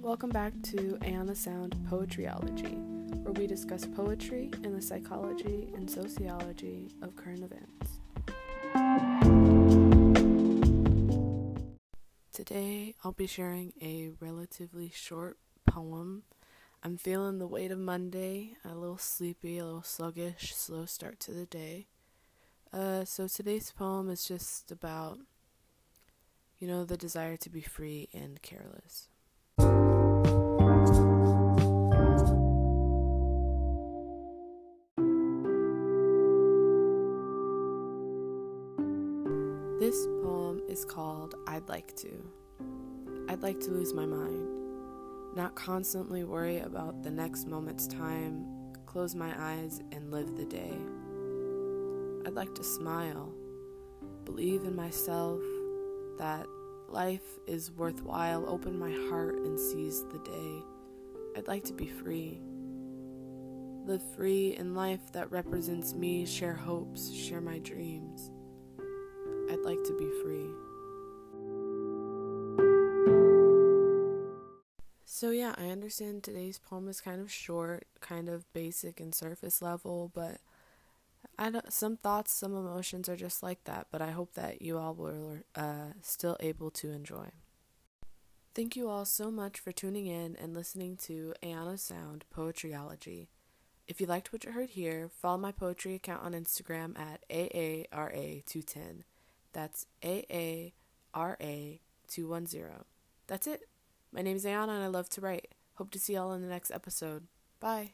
Welcome back to Ayana Sound Poetryology, where we discuss poetry and the psychology and sociology of current events. Today, I'll be sharing a relatively short poem. I'm feeling the weight of Monday, a little sleepy, a little sluggish, slow start to the day. Uh, so today's poem is just about, you know, the desire to be free and careless. This poem is called I'd Like to. I'd like to lose my mind, not constantly worry about the next moment's time, close my eyes and live the day. I'd like to smile, believe in myself, that life is worthwhile, open my heart and seize the day. I'd like to be free. Live free in life that represents me, share hopes, share my dreams. I'd like to be free. So, yeah, I understand today's poem is kind of short, kind of basic and surface level, but I don't, some thoughts, some emotions are just like that, but I hope that you all were uh, still able to enjoy. Thank you all so much for tuning in and listening to Ayana Sound Poetryology. If you liked what you heard here, follow my poetry account on Instagram at AARA210. That's AARA210. That's it. My name is Ayana and I love to write. Hope to see y'all in the next episode. Bye.